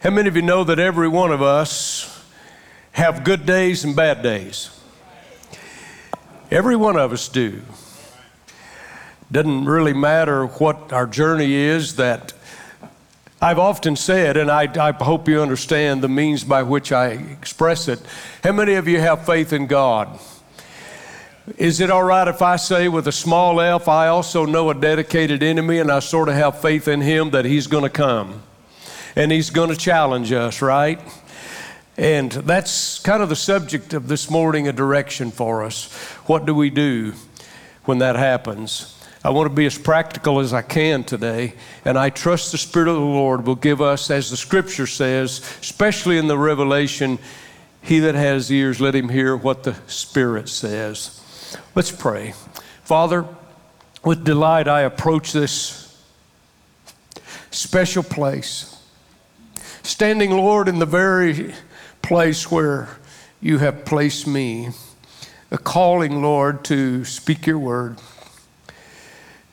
How many of you know that every one of us have good days and bad days? Every one of us do. Doesn't really matter what our journey is, that I've often said, and I, I, hope you understand the means by which I express it. How many of you have faith in God? Is it all right if I say with a small f, I also know a dedicated enemy and I sort of have faith in him that he's going to come and he's going to challenge us, right? And that's kind of the subject of this morning, a direction for us. What do we do when that happens? I want to be as practical as I can today, and I trust the Spirit of the Lord will give us, as the scripture says, especially in the Revelation, he that has ears, let him hear what the Spirit says. Let's pray. Father, with delight I approach this special place. Standing, Lord, in the very place where you have placed me, a calling, Lord, to speak your word.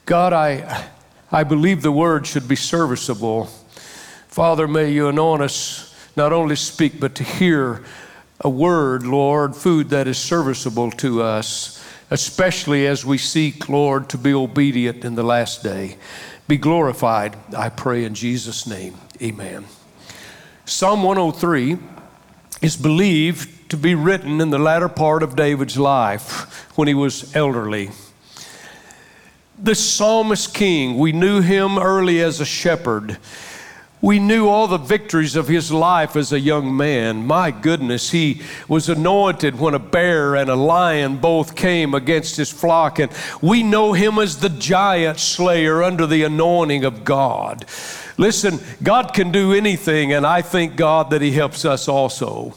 God, I, I believe the word should be serviceable. Father, may you anoint us not only speak, but to hear a word, Lord, food that is serviceable to us especially as we seek, Lord, to be obedient in the last day. Be glorified, I pray in Jesus' name. Amen. Psalm 103 is believed to be written in the latter part of David's life when he was elderly. The psalmist king, we knew him early as a shepherd. We knew all the victories of his life as a young man. My goodness, he was anointed when a bear and a lion both came against his flock. And we know him as the giant slayer under the anointing of God. Listen, God can do anything, and I thank God that he helps us also.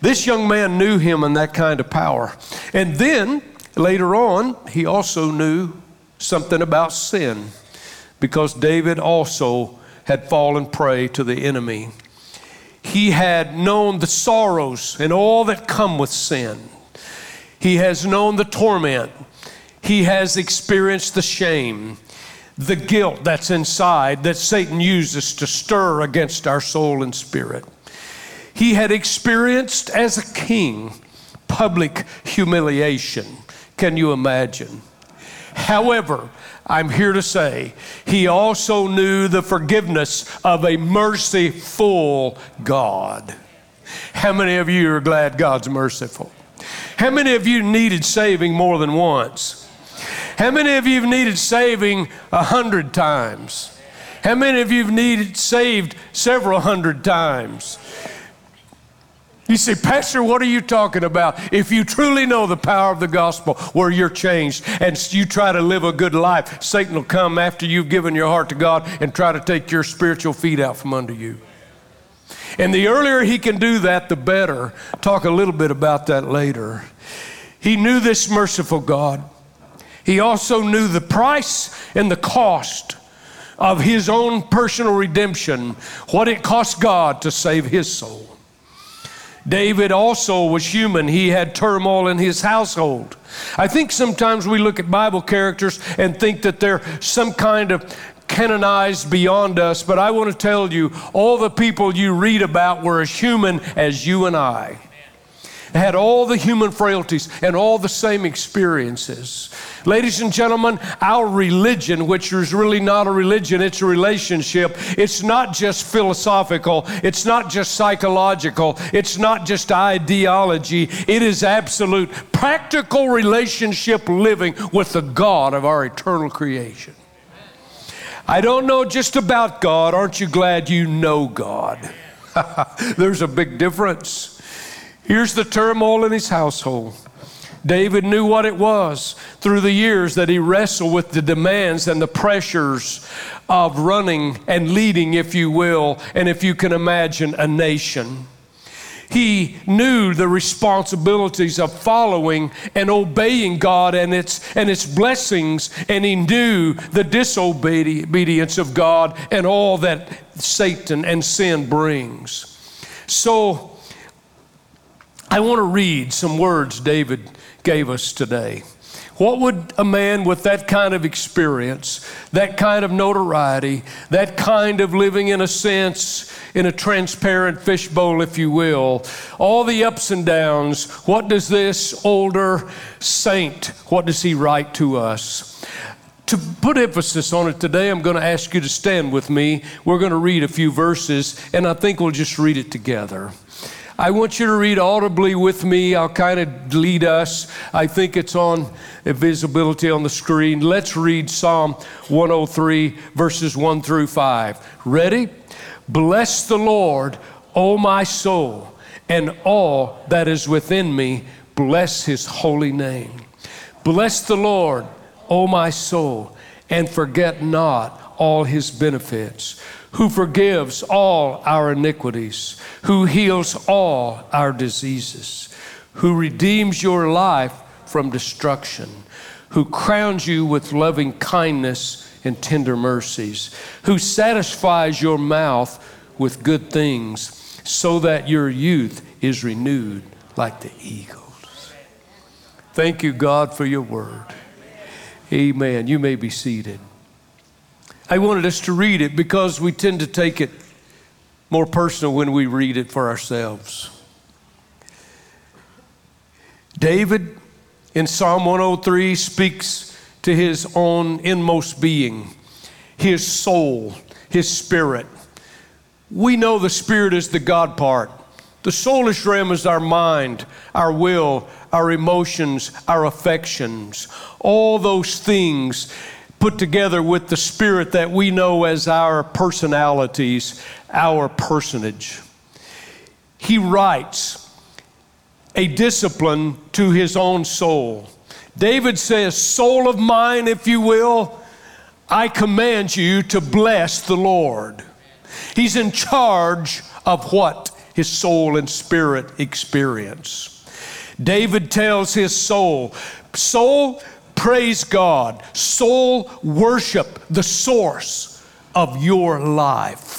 This young man knew him in that kind of power. And then later on, he also knew something about sin because David also had fallen prey to the enemy. He had known the sorrows and all that come with sin. He has known the torment. He has experienced the shame, the guilt that's inside that Satan uses to stir against our soul and spirit. He had experienced as a king public humiliation. Can you imagine? However, I'm here to say he also knew the forgiveness of a merciful God. How many of you are glad God's merciful? How many of you needed saving more than once? How many of you have needed saving a hundred times? How many of you have needed saved several hundred times? You say, Pastor, what are you talking about? If you truly know the power of the gospel where you're changed and you try to live a good life, Satan will come after you've given your heart to God and try to take your spiritual feet out from under you. And the earlier he can do that, the better. Talk a little bit about that later. He knew this merciful God. He also knew the price and the cost of his own personal redemption, what it cost God to save his soul. David also was human. He had turmoil in his household. I think sometimes we look at Bible characters and think that they're some kind of canonized beyond us, but I want to tell you all the people you read about were as human as you and I had all the human frailties and all the same experiences. Ladies and gentlemen, our religion, which is really not a religion, it's a relationship. It's not just philosophical, it's not just psychological, it's not just ideology. It is absolute practical relationship living with the God of our eternal creation. I don't know just about God. Aren't you glad you know God? There's a big difference. Here's the turmoil in his household. David knew what it was through the years that he wrestled with the demands and the pressures of running and leading, if you will, and if you can imagine, a nation. He knew the responsibilities of following and obeying God and its, and its blessings, and he knew the disobedience of God and all that Satan and sin brings. So, I want to read some words David gave us today. What would a man with that kind of experience, that kind of notoriety, that kind of living in a sense, in a transparent fishbowl, if you will, all the ups and downs, what does this older saint, what does he write to us? To put emphasis on it today, I'm going to ask you to stand with me. We're going to read a few verses, and I think we'll just read it together. I want you to read audibly with me. I'll kind of lead us. I think it's on visibility on the screen. Let's read Psalm 103, verses 1 through 5. Ready? Bless the Lord, O my soul, and all that is within me. Bless his holy name. Bless the Lord, O my soul, and forget not all his benefits who forgives all our iniquities, who heals all our diseases, who redeems your life from destruction, who crowns you with loving kindness and tender mercies, who satisfies your mouth with good things, so that your youth is renewed like the eagles. Thank you, God, for your word. Amen. You may be seated. I wanted us to read it because we tend to take it more personal when we read it for ourselves. David in Psalm 103 speaks to his own inmost being, his soul, his spirit. We know the spirit is the God part. The soulish realm is our mind, our will, our emotions, our affections, all those things put together with the spirit that we know as our personalities, our personage. He writes a discipline to his own soul. David says, Soul of mine, if you will, I command you to bless the Lord. He's in charge of what his soul and spirit experience. David tells his soul, Soul, praise God. Soul worship the source of your life.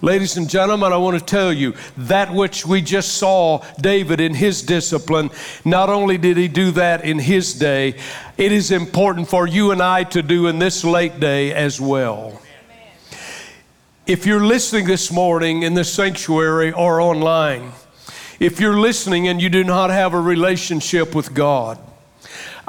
Ladies and gentlemen, I want to tell you that which we just saw David in his discipline, not only did he do that in his day, it is important for you and I to do in this late day as well. If you're listening this morning in the sanctuary or online, if you're listening and you do not have a relationship with God,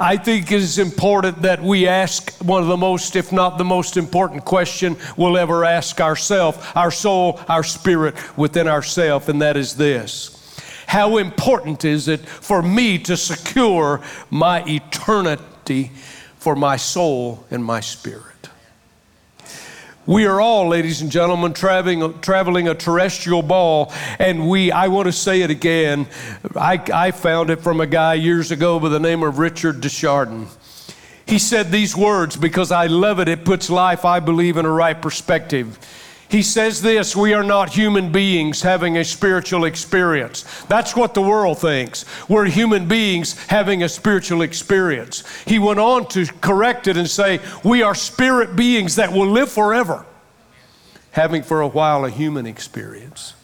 I think it is important that we ask one of the most, if not the most important question we'll ever ask ourselves, our soul, our spirit within ourselves, and that is this. How important is it for me to secure my eternity for my soul and my spirit? We are all, ladies and gentlemen, traveling, traveling a terrestrial ball, and we, I want to say it again. I, I found it from a guy years ago by the name of Richard Desjardins. He said these words because I love it. It puts life, I believe, in a right perspective. He says this we are not human beings having a spiritual experience. That's what the world thinks. We're human beings having a spiritual experience. He went on to correct it and say, we are spirit beings that will live forever, having for a while a human experience.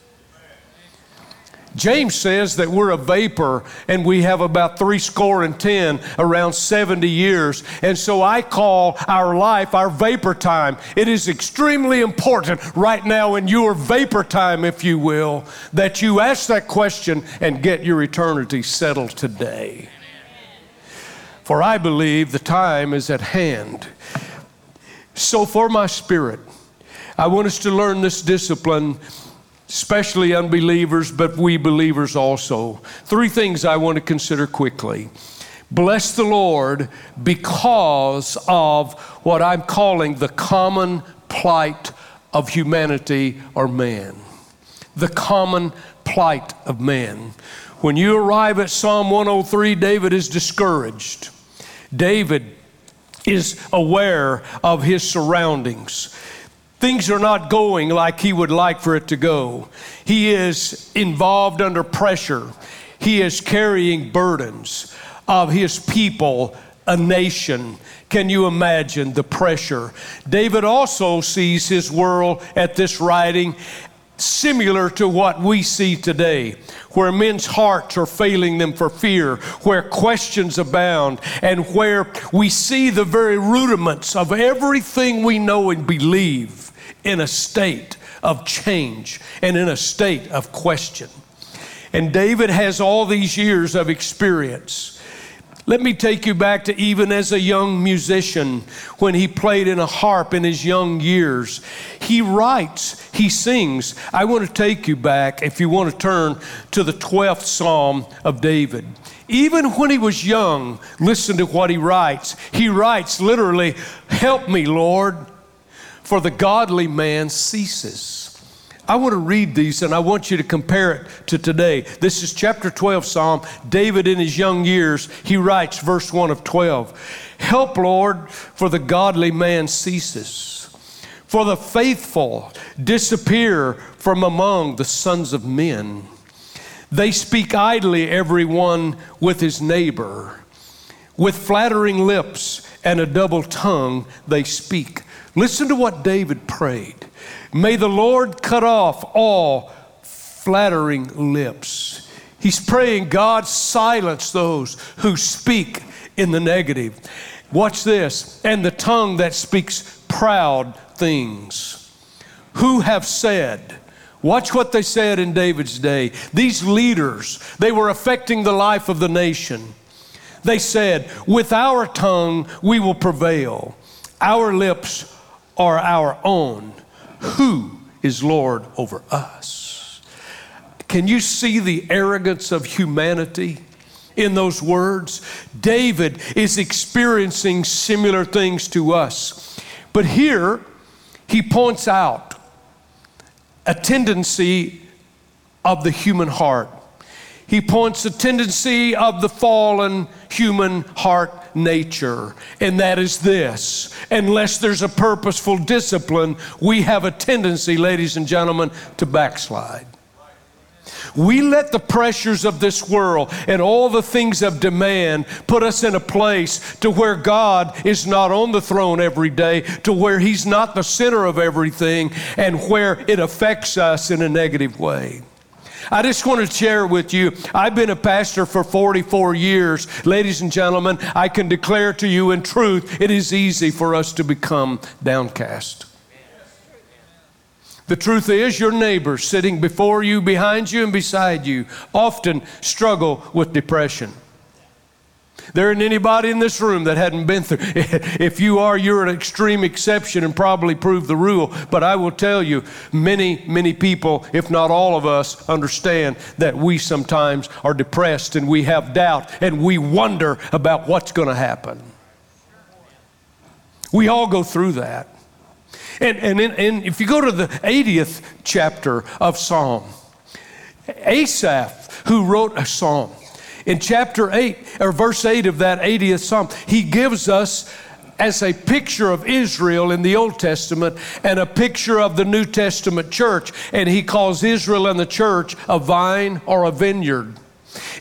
James says that we're a vapor and we have about three score and ten, around 70 years. And so I call our life our vapor time. It is extremely important right now in your vapor time, if you will, that you ask that question and get your eternity settled today. For I believe the time is at hand. So, for my spirit, I want us to learn this discipline especially unbelievers, but we believers also. Three things I want to consider quickly. Bless the Lord because of what I'm calling the common plight of humanity or man. The common plight of man. When you arrive at Psalm 103, David is discouraged. David is aware of his surroundings. Things are not going like he would like for it to go. He is involved under pressure. He is carrying burdens of his people, a nation. Can you imagine the pressure? David also sees his world at this writing similar to what we see today, where men's hearts are failing them for fear, where questions abound, and where we see the very rudiments of everything we know and believe in a state of change and in a state of question. And David has all these years of experience. Let me take you back to even as a young musician when he played in a harp in his young years. He writes, he sings. I want to take you back, if you want to turn to the 12th Psalm of David. Even when he was young, listen to what he writes. He writes literally, Help me, Lord, for the godly man ceases. I want to read these and I want you to compare it to today. This is chapter 12 Psalm. David, in his young years, he writes, verse 1 of 12 Help, Lord, for the godly man ceases, for the faithful disappear from among the sons of men. They speak idly, every one with his neighbor. With flattering lips and a double tongue, they speak. Listen to what David prayed. May the Lord cut off all flattering lips. He's praying, God, silence those who speak in the negative. Watch this. And the tongue that speaks proud things. Who have said, Watch what they said in David's day. These leaders, they were affecting the life of the nation. They said, With our tongue we will prevail. Our lips are our own who is Lord over us? Can you see the arrogance of humanity? in those words. David is experiencing similar things to us. But here, he points out a tendency of the human heart. He points a tendency of the fallen human heart nature, and that is this unless there's a purposeful discipline, we have a tendency, ladies and gentlemen, to backslide. We let the pressures of this world and all the things of demand put us in a place to where God is not on the throne every day, to where He's not the center of everything, and where it affects us in a negative way. I just want to share with you, I've been a pastor for 44 years. Ladies and gentlemen, I can declare to you in truth, it is easy for us to become downcast. The truth is, your neighbors sitting before you, behind you, and beside you often struggle with depression. There isn't anybody in this room that hadn't been through. If you are, you're an extreme exception and probably prove the rule. But I will tell you, many, many people, if not all of us, understand that we sometimes are depressed and we have doubt and we wonder about what's going to happen. We all go through that. And, and, and if you go to the 80th chapter of Psalm, Asaph, who wrote a psalm, in chapter 8, or verse 8 of that 80th Psalm, he gives us as a picture of Israel in the Old Testament and a picture of the New Testament church. And he calls Israel and the church a vine or a vineyard.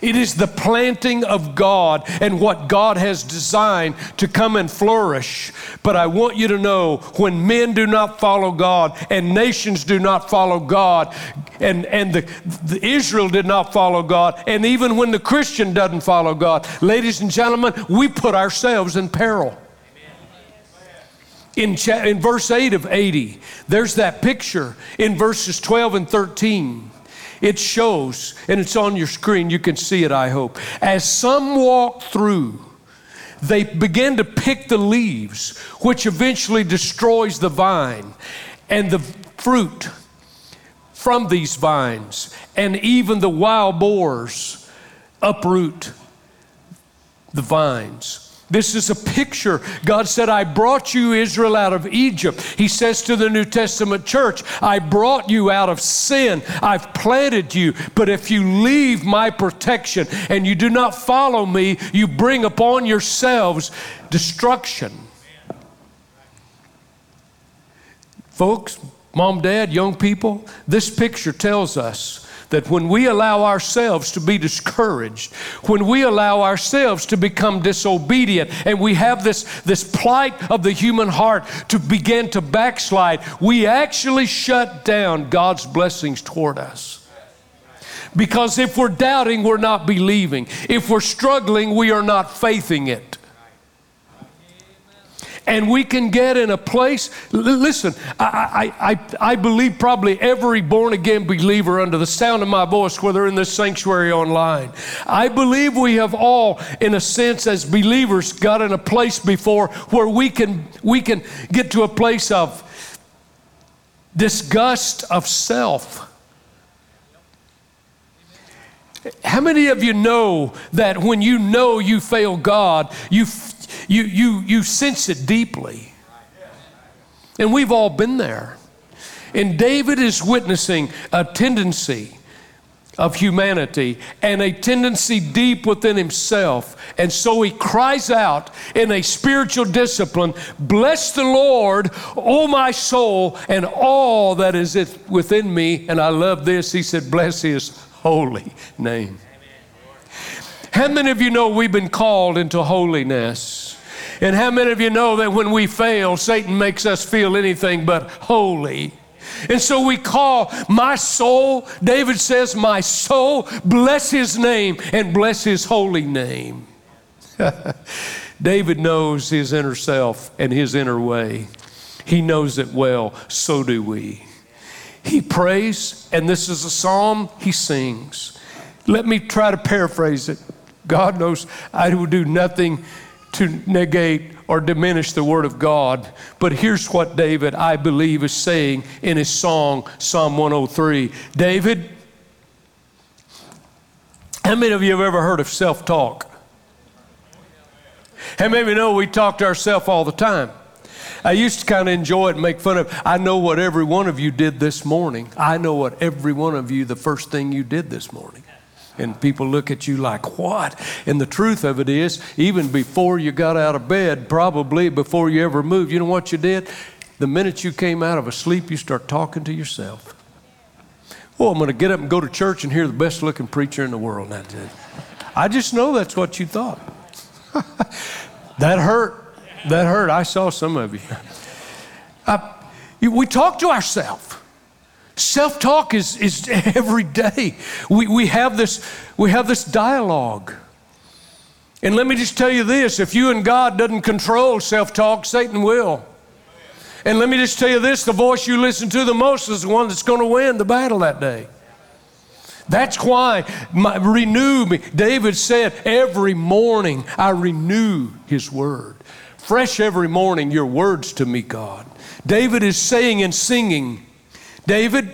It is the planting of God and what God has designed to come and flourish. But I want you to know when men do not follow God and nations do not follow God, and, and the, the Israel did not follow God, and even when the Christian doesn't follow God, ladies and gentlemen, we put ourselves in peril. In, cha- in verse 8 of 80, there's that picture. In verses 12 and 13, it shows, and it's on your screen, you can see it, I hope. As some walk through, they begin to pick the leaves, which eventually destroys the vine and the fruit from these vines, and even the wild boars uproot the vines. This is a picture. God said, I brought you, Israel, out of Egypt. He says to the New Testament church, I brought you out of sin. I've planted you. But if you leave my protection and you do not follow me, you bring upon yourselves destruction. Folks, mom, dad, young people, this picture tells us that when we allow ourselves to be discouraged, when we allow ourselves to become disobedient, and we have this, this plight of the human heart to begin to backslide, we actually shut down God's blessings toward us. Because if we're doubting, we're not believing. If we're struggling, we are not faithing it and we can get in a place. listen, I, I, I, I believe probably every born again believer under the sound of my voice, whether in this sanctuary online, I believe we have all, in a sense, as believers, got in a place before where we can we can get to a place of disgust of self. How many of you know that when you know you fail God, you you, you, you sense it deeply. And we've all been there. And David is witnessing a tendency of humanity and a tendency deep within himself. And so he cries out in a spiritual discipline Bless the Lord, O my soul, and all that is within me. And I love this. He said, Bless his holy name. How many of you know we've been called into holiness? And how many of you know that when we fail, Satan makes us feel anything but holy? And so we call my soul, David says, My soul, bless his name and bless his holy name. David knows his inner self and his inner way. He knows it well, so do we. He prays, and this is a psalm he sings. Let me try to paraphrase it. God knows I will do nothing to negate or diminish the Word of God. But here's what David, I believe, is saying in his song, Psalm 103. David, how many of you have ever heard of self talk? How many of you know we talk to ourselves all the time? I used to kind of enjoy it and make fun of it. I know what every one of you did this morning. I know what every one of you, the first thing you did this morning and people look at you like, what? And the truth of it is, even before you got out of bed, probably before you ever moved, you know what you did? The minute you came out of a sleep, you start talking to yourself. Oh, I'm going to get up and go to church and hear the best looking preacher in the world. I just know that's what you thought. that hurt. That hurt. I saw some of you. I, we talk to ourselves. Self talk is, is every day. We, we, have this, we have this dialogue. And let me just tell you this if you and God doesn't control self talk, Satan will. And let me just tell you this the voice you listen to the most is the one that's going to win the battle that day. That's why my, renew me. David said, Every morning I renew his word. Fresh every morning, your words to me, God. David is saying and singing, David,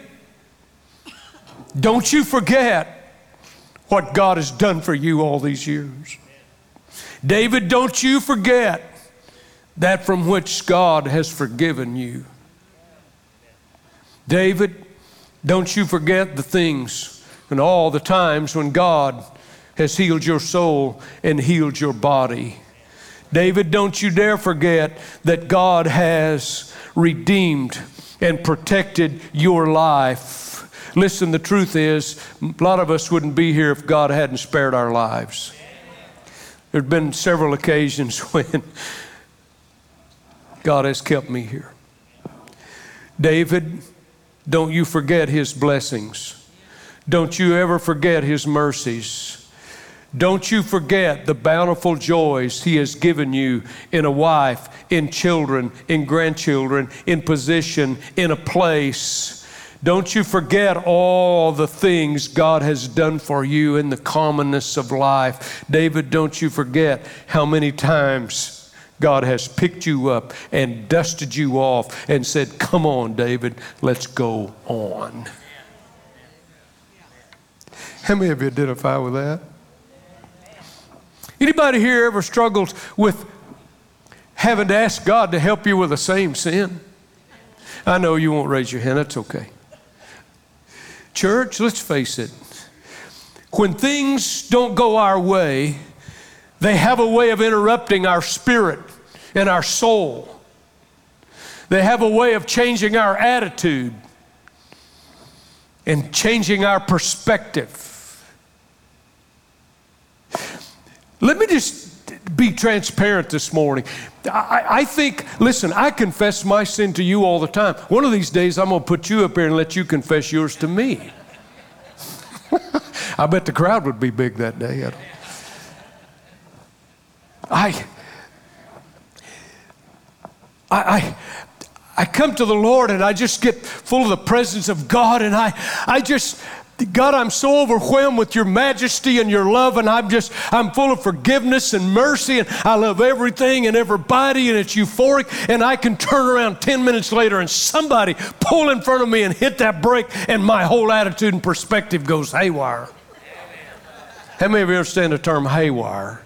don't you forget what God has done for you all these years. David, don't you forget that from which God has forgiven you. David, don't you forget the things and all the times when God has healed your soul and healed your body. David, don't you dare forget that God has redeemed and protected your life. Listen, the truth is, a lot of us wouldn't be here if God hadn't spared our lives. There have been several occasions when God has kept me here. David, don't you forget his blessings. Don't you ever forget his mercies. Don't you forget the bountiful joys He has given you in a wife, in children, in grandchildren, in position, in a place. Don't you forget all the things God has done for you in the commonness of life. David, don't you forget how many times God has picked you up and dusted you off and said, Come on, David, let's go on. How many of you identify with that? Anybody here ever struggled with having to ask God to help you with the same sin? I know you won't raise your hand, that's okay. Church, let's face it. When things don't go our way, they have a way of interrupting our spirit and our soul. They have a way of changing our attitude. and changing our perspective. Let me just be transparent this morning. I, I, think, listen, I confess my sin to you all the time. One of these days, I'm going to put you up here and let you confess yours to me. I bet the crowd would be big that day. I, I, I, I come to the Lord and I just get full of the presence of God and I, I just, God, I'm so overwhelmed with your majesty and your love, and I'm just, I'm full of forgiveness and mercy, and I love everything and everybody, and it's euphoric. And I can turn around 10 minutes later and somebody pull in front of me and hit that brake, and my whole attitude and perspective goes haywire. How many of you understand the term haywire?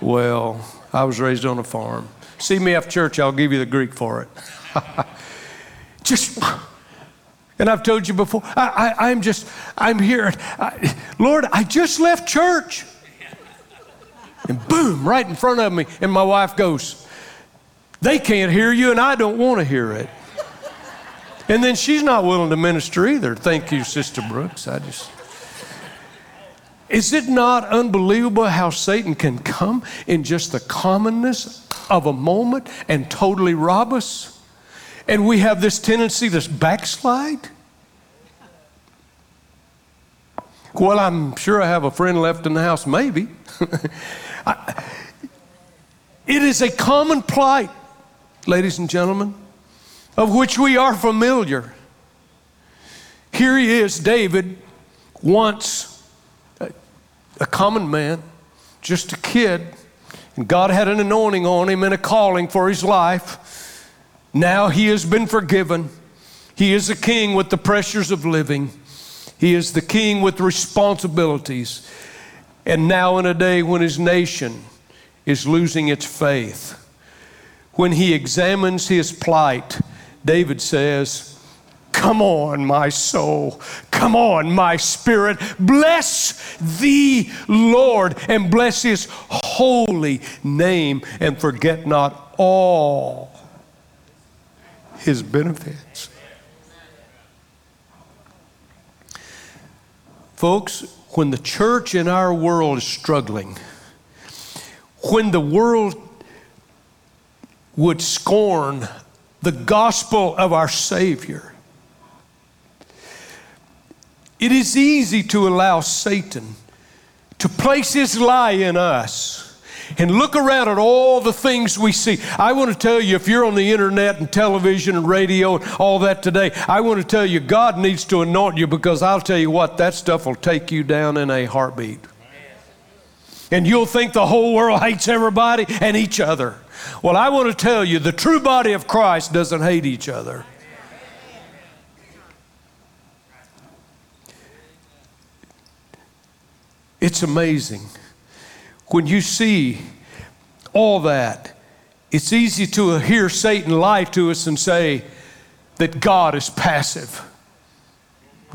Well, I was raised on a farm. See me after church, I'll give you the Greek for it. just and I've told you before, I, am just, I'm here. I, Lord, I just left church. And boom, right in front of me. And my wife goes, They can't hear you, and I don't want to hear it. And then she's not willing to minister either. Thank you, Sister Brooks. I just. Is it not unbelievable how Satan can come in just the commonness of a moment and totally rob us? And we have this tendency this backslide? Well, I'm sure I have a friend left in the house, maybe. It is a common plight, ladies and gentlemen, of which we are familiar. Here he is, David, once a, a common man, just a kid, and God had an anointing on him and a calling for his life. Now he has been forgiven. He is a king with the pressures of living. He is the king with responsibilities. And now, in a day when his nation is losing its faith, when he examines his plight, David says, Come on, my soul. Come on, my spirit. Bless the Lord, and bless his holy name, and forget not all his benefits. Folks, when the church in our world is struggling, when the world would scorn the gospel of our Savior, it is easy to allow Satan to place his lie in us and look around at all the things we see. I want to tell you, if you're on the internet and television and radio and all that today, I want to tell you, God needs to anoint you because I'll tell you what, that stuff will take you down in a heartbeat. And you'll think the whole world hates everybody and each other. Well, I want to tell you, the true body of Christ doesn't hate each other. It's amazing when you see all that, it's easy to hear Satan lie to us and say that God is passive.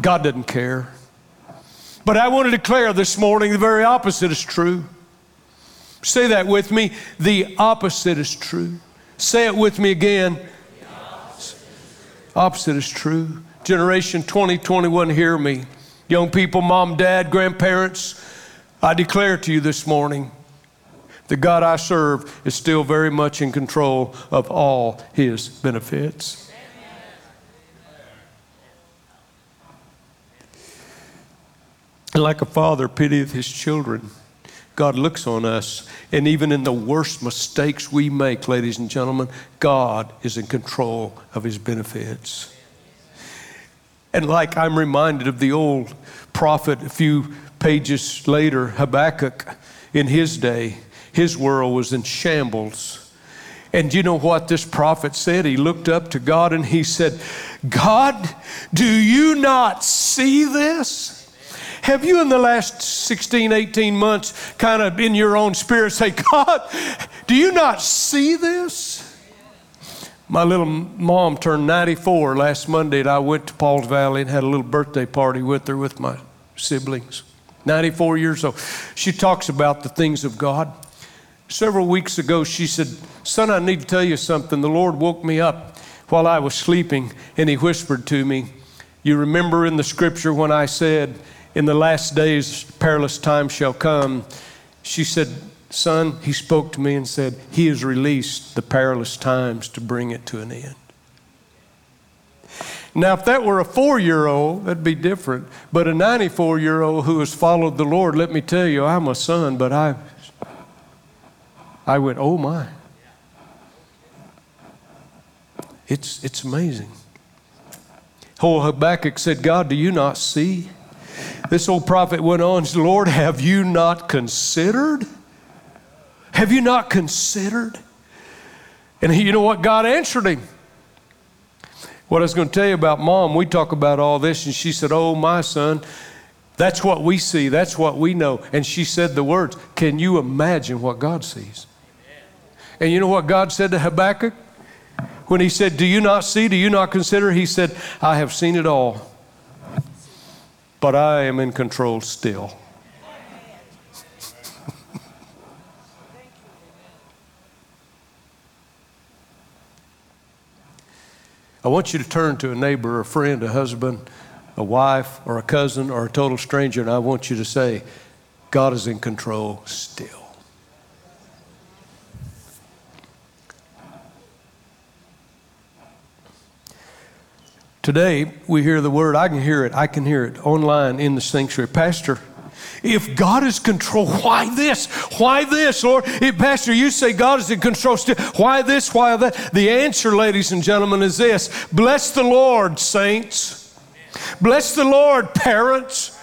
God doesn't care. But I want to declare this morning the very opposite is true. Say that with me. The opposite is true. Say it with me again. Opposite is true. Generation 2021, hear me. Young people, mom, dad, grandparents, I declare to you this morning the God I serve is still very much in control of all his benefits. Like a father pitieth his children, God looks on us, and even in the worst mistakes we make, ladies and gentlemen, God is in control of his benefits. And like I'm reminded of the old prophet a few pages later, Habakkuk, in his day, his world was in shambles. And you know what this prophet said? He looked up to God and he said, God, do you not see this? Have you in the last 16, 18 months kind of in your own spirit say, God, do you not see this? My little mom turned 94 last Monday, and I went to Pauls Valley and had a little birthday party with her with my siblings. 94 years old. She talks about the things of God. Several weeks ago, she said, Son, I need to tell you something. The Lord woke me up while I was sleeping, and He whispered to me, You remember in the scripture when I said, In the last days, perilous times shall come. She said, Son, he spoke to me and said, He has released the perilous times to bring it to an end. Now, if that were a four year old, that'd be different. But a 94 year old who has followed the Lord, let me tell you, I'm a son, but I, I went, oh my. It's, it's amazing. Whole Habakkuk said, God, do you not see? This old prophet went on, Lord, have you not considered? Have you not considered? And he, you know what? God answered him. What I was going to tell you about mom, we talk about all this, and she said, Oh, my son, that's what we see, that's what we know. And she said the words, Can you imagine what God sees? And you know what God said to Habakkuk? When he said, Do you not see? Do you not consider? He said, I have seen it all, but I am in control still. I want you to turn to a neighbor, a friend, a husband, a wife, or a cousin, or a total stranger, and I want you to say, God is in control still. Today, we hear the word, I can hear it, I can hear it online in the sanctuary. Pastor, if God is control, why this? Why this, Lord? If, eh, Pastor, you say God is in control still. Why this? Why that? The answer, ladies and gentlemen, is this Bless the Lord, saints. Bless the Lord, parents.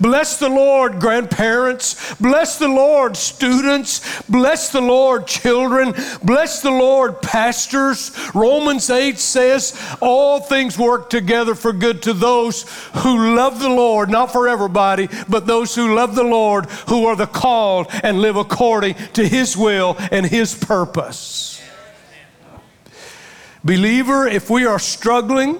Bless the Lord, grandparents. Bless the Lord, students. Bless the Lord, children. Bless the Lord, pastors. Romans 8 says, All things work together for good to those who love the Lord, not for everybody, but those who love the Lord, who are the called and live according to His will and His purpose. Believer, if we are struggling,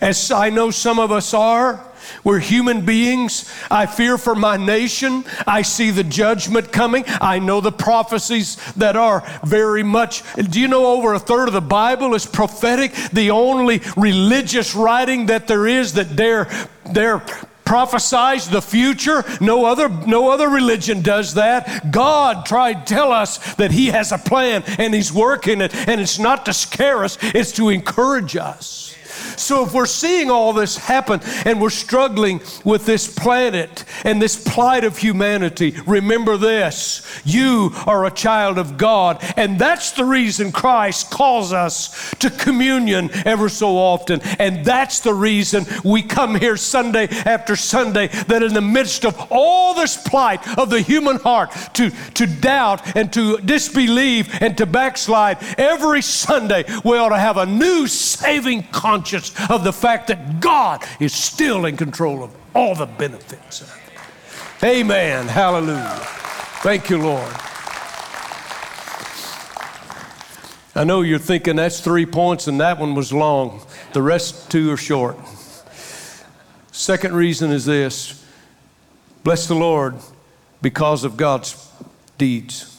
as I know some of us are, we're human beings. I fear for my nation. I see the judgment coming. I know the prophecies that are very much. Do you know over a third of the Bible is prophetic? The only religious writing that there is that dare, dare prophesies the future. No other, no other religion does that. God tried to tell us that He has a plan and He's working it, and it's not to scare us, it's to encourage us. So if we're seeing all this happen and we're struggling with this planet and this plight of humanity, remember this you are a child of God. And that's the reason Christ calls us to communion ever so often. And that's the reason we come here Sunday after Sunday, that in the midst of all this plight of the human heart to, to doubt and to disbelieve and to backslide, every Sunday we ought to have a new saving conscience of the fact that God is still in control of all the benefits. Amen. Hallelujah. Thank you, Lord. I know you're thinking that's three points and that one was long. The rest two are short. Second reason is this bless the Lord because of God's deeds.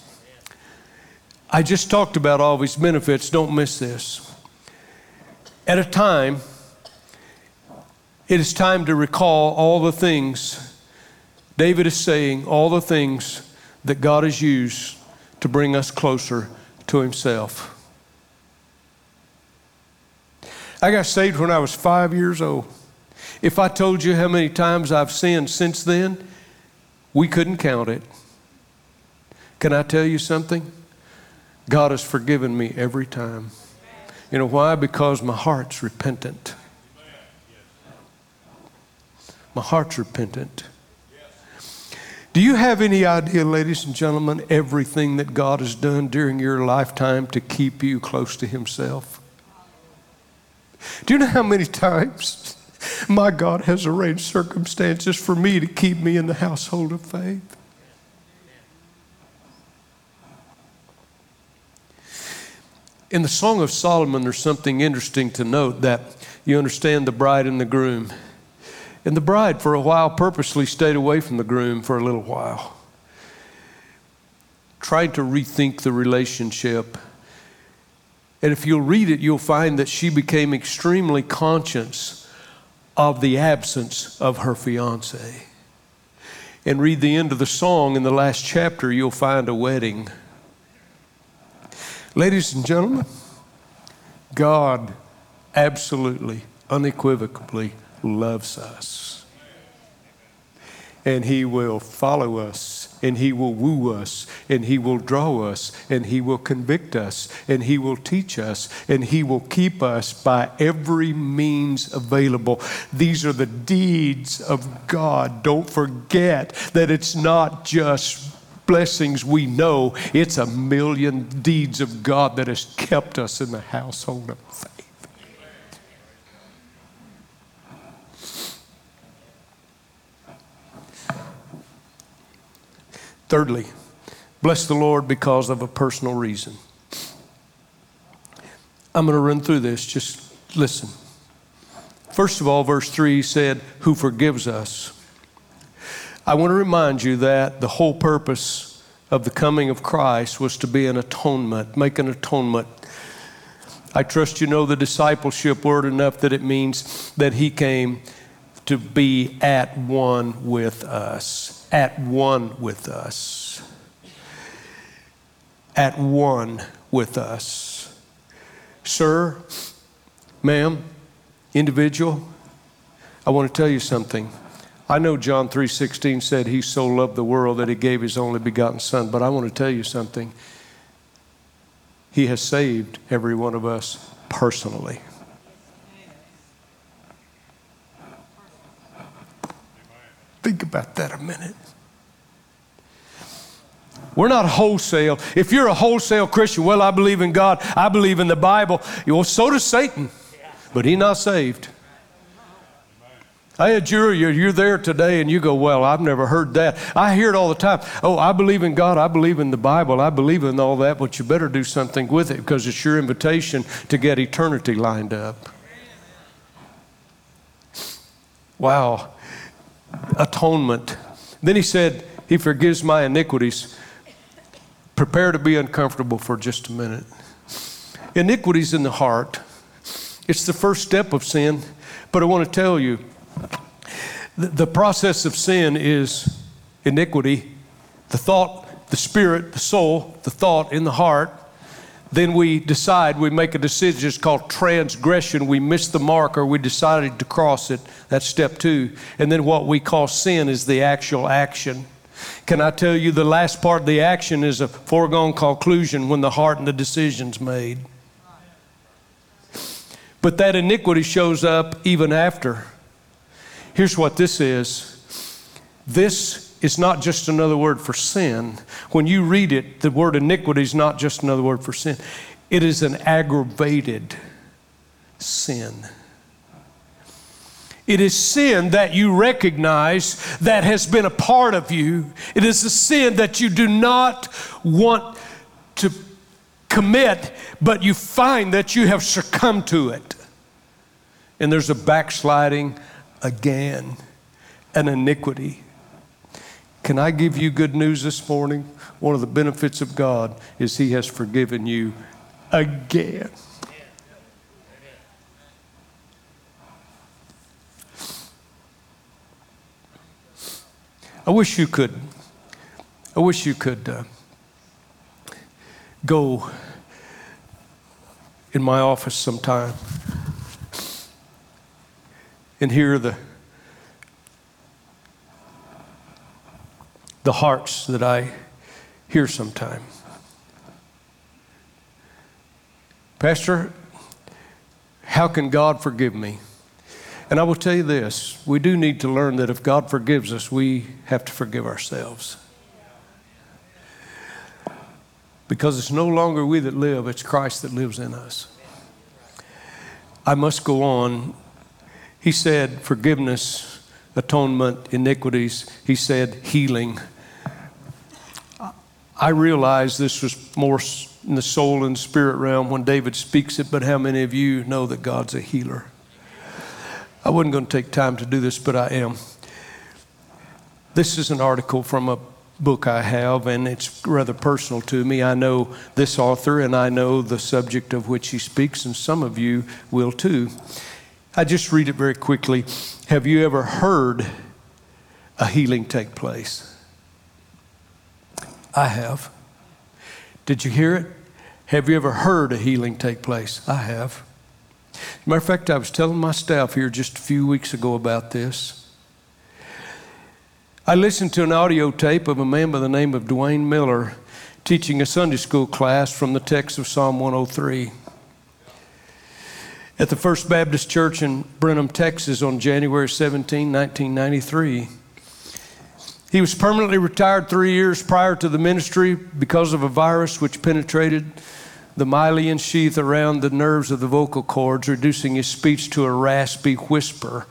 I just talked about all these benefits. Don't miss this at a time, it is time to recall all the things David is saying, all the things that God has used to bring us closer to Himself. I got saved when I was five years old. If I told you how many times I've sinned since then, we couldn't count it. Can I tell you something? God has forgiven me every time. You know why? Because my heart's repentant. My heart's repentant. Do you have any idea, ladies and gentlemen, everything that God has done during your lifetime to keep you close to Himself? Do you know how many times my God has arranged circumstances for me to keep me in the household of faith? In the Song of Solomon, there's something interesting to note that you understand the bride and the groom. And the bride, for a while, purposely stayed away from the groom for a little while, tried to rethink the relationship. And if you'll read it, you'll find that she became extremely conscious of the absence of her fiance. And read the end of the song in the last chapter, you'll find a wedding. Ladies and gentlemen, God absolutely, unequivocally loves us. And He will follow us and He will woo us, and He will draw us, and He will convict us, and He will teach us, and He will keep us by every means available. These are the deeds of God. Don't forget that it's not just blessings we know, it's a million deeds of God that has kept us in the household of faith. Thirdly, bless the Lord because of a personal reason. I'm going to run through this. Just listen. First of all, verse 3 said, Who forgives us. I want to remind you that the whole purpose of the coming of Christ was to be an atonement, make an atonement. I trust you know the discipleship word enough that it means that He came to be at one with us at one with us. At one with us. Sir, ma'am, individual, I want to tell you something. I know John 3:16 said he so loved the world that he gave his only begotten son, but I want to tell you something. He has saved every one of us personally. Think about that a minute. We're not wholesale. If you're a wholesale Christian, well, I believe in God, I believe in the Bible. Well, so does Satan, but he's not saved. I had jury, you're there today and you go, Well, I've never heard that. I hear it all the time. Oh, I believe in God, I believe in the Bible, I believe in all that, but you better do something with it because it's your invitation to get eternity lined up. Wow atonement. Then he said, He forgives my iniquities. Prepare to be uncomfortable for just a minute. Iniquities in the heart. It's the first step of sin. But I want to tell you the, process of sin is iniquity, the thought, the spirit, the soul, the thought in the heart then we decide, we make a decision. It's called transgression. We miss the mark or we decided to cross it. That's step two. And then what we call sin is the actual action. Can I tell you the last part of the action is a foregone conclusion when the heart and the decision's made? But that iniquity shows up even after. Here's what this is this is not just another word for sin. When you read it, the word iniquity is not just another word for sin, it is an aggravated sin. It is sin that you recognize that has been a part of you. It is a sin that you do not want to commit, but you find that you have succumbed to it. And there's a backsliding again, an iniquity. Can I give you good news this morning? One of the benefits of God is He has forgiven you again. I wish you could. I wish you could uh, go in my office sometime and hear the the hearts that I hear sometimes. Pastor, how can God forgive me? And I will tell you this we do need to learn that if God forgives us, we have to forgive ourselves. Because it's no longer we that live, it's Christ that lives in us. I must go on. He said, forgiveness atonement, iniquities. He said healing. I realize this was more in the soul and spirit realm when David speaks it, but how many of you know that God's a healer? I wasn't going to take time to do this, but I am. This is an article from a book I have, and it's rather personal to me. I know this author, and I know the subject of which he speaks, and some of you will too. I just read it very quickly. Have you ever heard a healing take place? I have. Did you hear it? Have you ever heard a healing take place? I have. Matter of fact, I was telling my staff here just a few weeks ago about this. I listened to an audio tape of a man by the name of Duane Miller teaching a Sunday school class from the text of Psalm 103 at the First Baptist Church in Brenham, Texas on January 17, 1993. He was permanently retired three years prior to the ministry because of a virus which penetrated the myelin sheath around the nerves of the vocal cords, reducing his speech to a raspy whisper.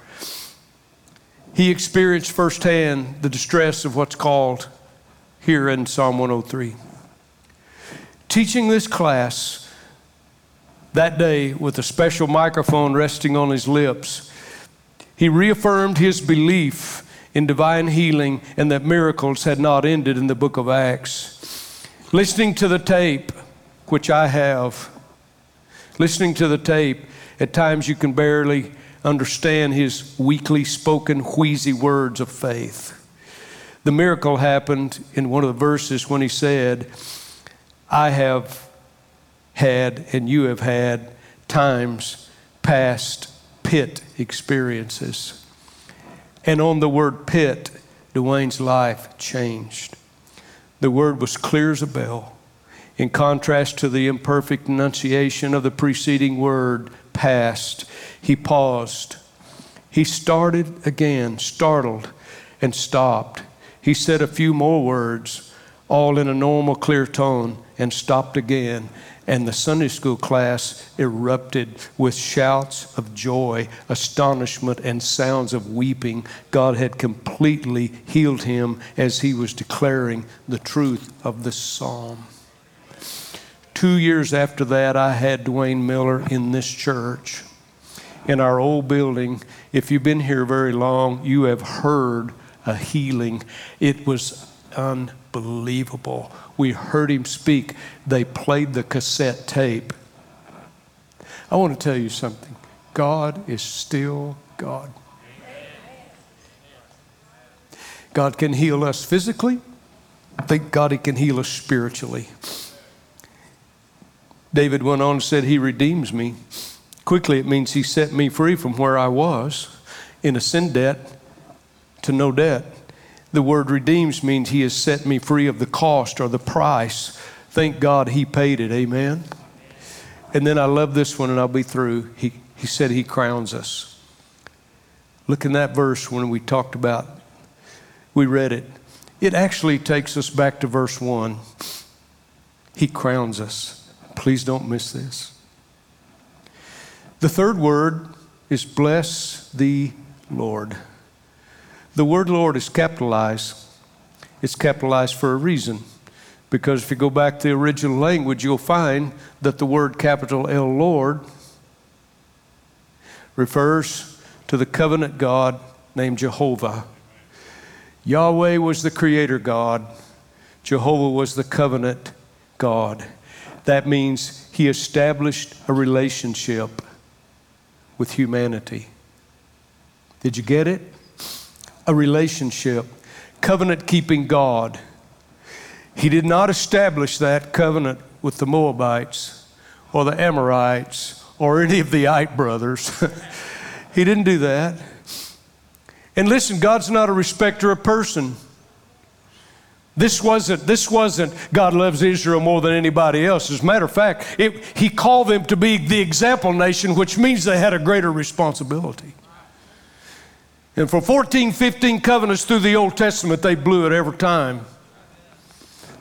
He experienced firsthand the distress of what's called here in Psalm 103. Teaching this class, that day with a special microphone resting on his lips, he reaffirmed his belief in divine healing and that miracles had not ended in the book of Acts. Listening to the tape, which I have, listening to the tape, at times you can barely understand his weakly spoken, wheezy words of faith. The miracle happened in one of the verses when he said, I have had and you have had times past pit experiences. And on the word pit, Duane's life changed. The word was clear as a bell. In contrast to the imperfect enunciation of the preceding word, past, he paused. He started again, startled, and stopped. He said a few more words, all in a normal, clear tone, and stopped again and the Sunday school class erupted with shouts of joy, astonishment, and sounds of weeping. God had completely healed him as he was declaring the truth of the psalm. Two years after that, I had Duane Miller in this church, in our old building. If you've been here very long, you have heard a healing. It was unbelievable. We heard him speak. They played the cassette tape. I want to tell you something God is still God. God can heal us physically. Thank God He can heal us spiritually. David went on and said, He redeems me. Quickly, it means He set me free from where I was in a sin debt to no debt. The word redeems means he has set me free of the cost or the price. Thank God he paid it. Amen. And then I love this one, and I'll be through. He, he said he crowns us. Look in that verse when we talked about, we read it. It actually takes us back to verse 1. He crowns us. Please don't miss this. The third word is bless the Lord. The word Lord is capitalized. It's capitalized for a reason. Because if you go back to the original language, you'll find that the word capital L Lord refers to the covenant God named Jehovah. Yahweh was the creator God, Jehovah was the covenant God. That means he established a relationship with humanity. Did you get it? A relationship, covenant keeping God. He did not establish that covenant with the Moabites or the Amorites or any of the Ite brothers. he didn't do that. And listen, God's not a respecter of person. This wasn't, this wasn't God loves Israel more than anybody else. As a matter of fact, it, He called them to be the example nation, which means they had a greater responsibility. And for 14, 15 covenants through the Old Testament, they blew it every time.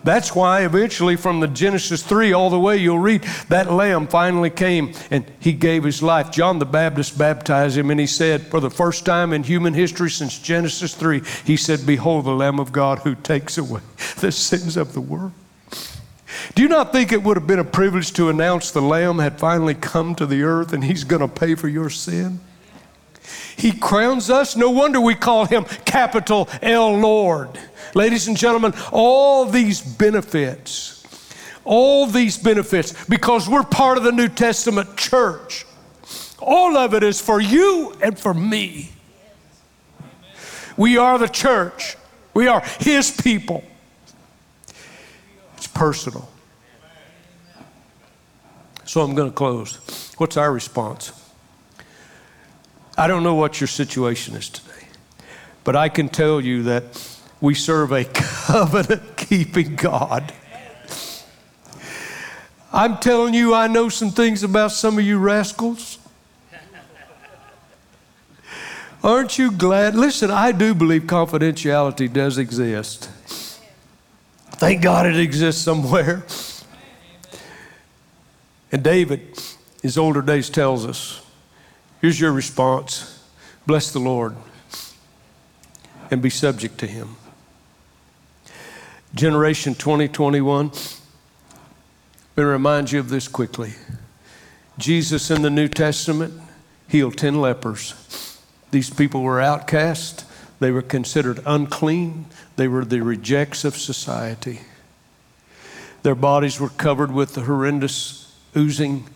That's why eventually, from the Genesis 3 all the way, you'll read that lamb finally came and he gave his life. John the Baptist baptized him and he said, for the first time in human history since Genesis 3, he said, Behold the Lamb of God who takes away the sins of the world. Do you not think it would have been a privilege to announce the Lamb had finally come to the earth and he's going to pay for your sin? He crowns us. No wonder we call him capital L Lord. Ladies and gentlemen, all these benefits, all these benefits, because we're part of the New Testament church, All of it is for you and for me. We are the church, we are His people. It's personal. So I'm going to close. What's our response? I don't know what your situation is today, but I can tell you that we serve a covenant keeping God. I'm telling you, I know some things about some of you rascals. Aren't you glad? Listen, I do believe confidentiality does exist. Thank God it exists somewhere. And David, his older days, tells us here's your response bless the Lord and be subject to him. Generation 2021, I'm going to remind you of this quickly. Jesus in the New Testament healed 10 lepers. These people were outcast, they were considered unclean, they were the rejects of society. Their bodies were covered with the horrendous oozing,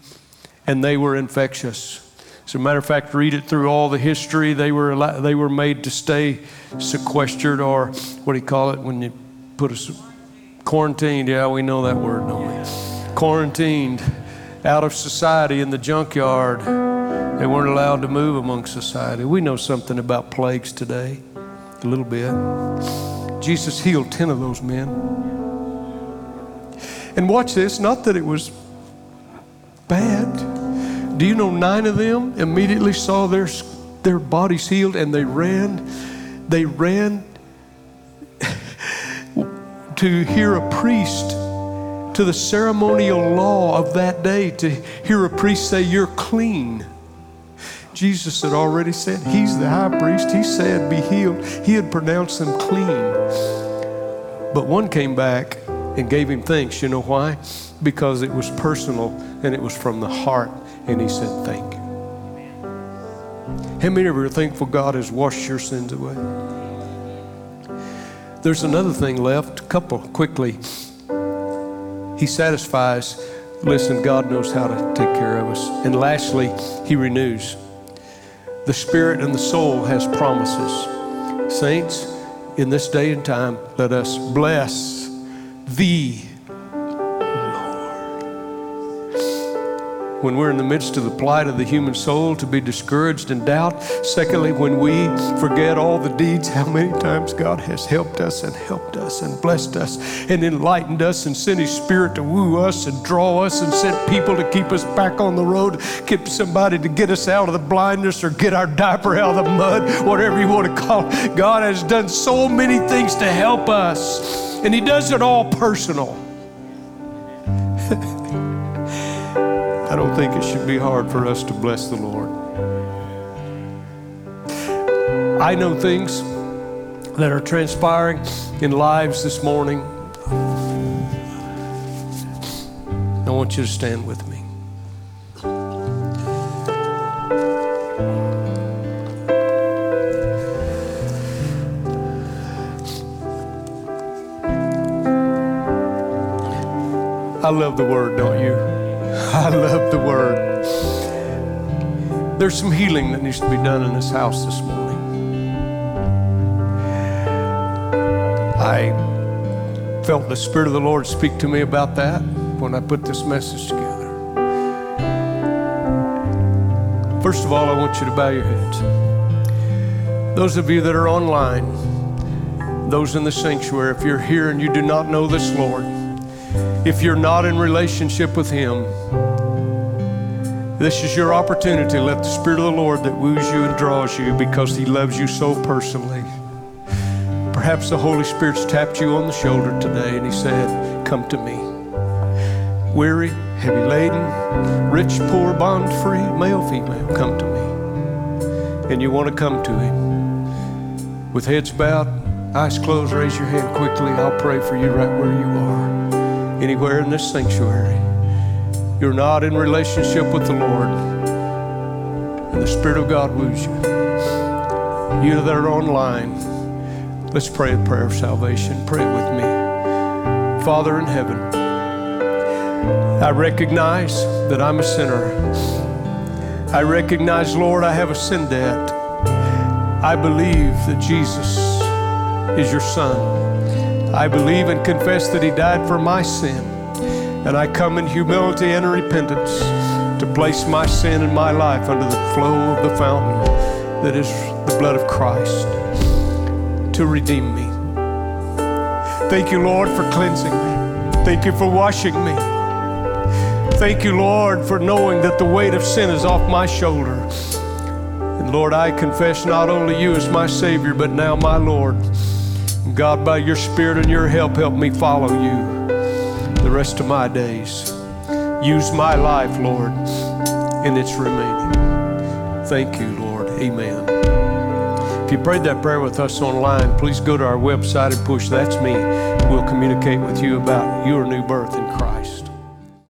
and they were infectious. As a matter of fact, read it through all the history. They were, they were made to stay sequestered, or what do you call it when you put a quarantined? Yeah, we know that word, don't we? Quarantined out of society in the junkyard. They weren't allowed to move among society. We know something about plagues today, a little bit. Jesus healed 10 of those men. And watch this, not that it was bad. Do you know nine of them immediately saw their, their bodies healed and they ran? They ran to hear a priest to the ceremonial law of that day to hear a priest say, You're clean. Jesus had already said, He's the high priest. He said, Be healed. He had pronounced them clean. But one came back and gave him thanks. You know why? Because it was personal and it was from the heart. And he said, Thank you. How many of you are thankful God has washed your sins away? There's another thing left, a couple quickly. He satisfies. Listen, God knows how to take care of us. And lastly, He renews. The spirit and the soul has promises. Saints, in this day and time, let us bless thee when we're in the midst of the plight of the human soul to be discouraged and doubt. Secondly, when we forget all the deeds, how many times God has helped us and helped us and blessed us and enlightened us and sent His Spirit to woo us and draw us and sent people to keep us back on the road, keep somebody to get us out of the blindness or get our diaper out of the mud, whatever you want to call it. God has done so many things to help us, and He does it all personal. I don't think it should be hard for us to bless the Lord. I know things that are transpiring in lives this morning. I want you to stand with me. I love the word, don't you? I love the word. There's some healing that needs to be done in this house this morning. I felt the Spirit of the Lord speak to me about that when I put this message together. First of all, I want you to bow your heads. Those of you that are online, those in the sanctuary, if you're here and you do not know this Lord, if you're not in relationship with Him, this is your opportunity. Let the Spirit of the Lord that woos you and draws you because He loves you so personally. Perhaps the Holy Spirit's tapped you on the shoulder today and He said, Come to me. Weary, heavy laden, rich, poor, bond free, male, female, come to me. And you want to come to Him. With heads bowed, eyes closed, raise your hand quickly. I'll pray for you right where you are. Anywhere in this sanctuary you're not in relationship with the Lord, and the Spirit of God woos you. You that are online, let's pray a prayer of salvation. Pray with me. Father in heaven, I recognize that I'm a sinner. I recognize, Lord, I have a sin debt. I believe that Jesus is your Son. I believe and confess that He died for my sin. And I come in humility and repentance to place my sin and my life under the flow of the fountain that is the blood of Christ to redeem me. Thank you, Lord, for cleansing me. Thank you for washing me. Thank you, Lord, for knowing that the weight of sin is off my shoulder. And Lord, I confess not only you as my Savior, but now my Lord. God, by your Spirit and your help, help me follow you rest of my days. Use my life, Lord, in its remaining. Thank you, Lord. Amen. If you prayed that prayer with us online, please go to our website and push That's Me. We'll communicate with you about your new birth.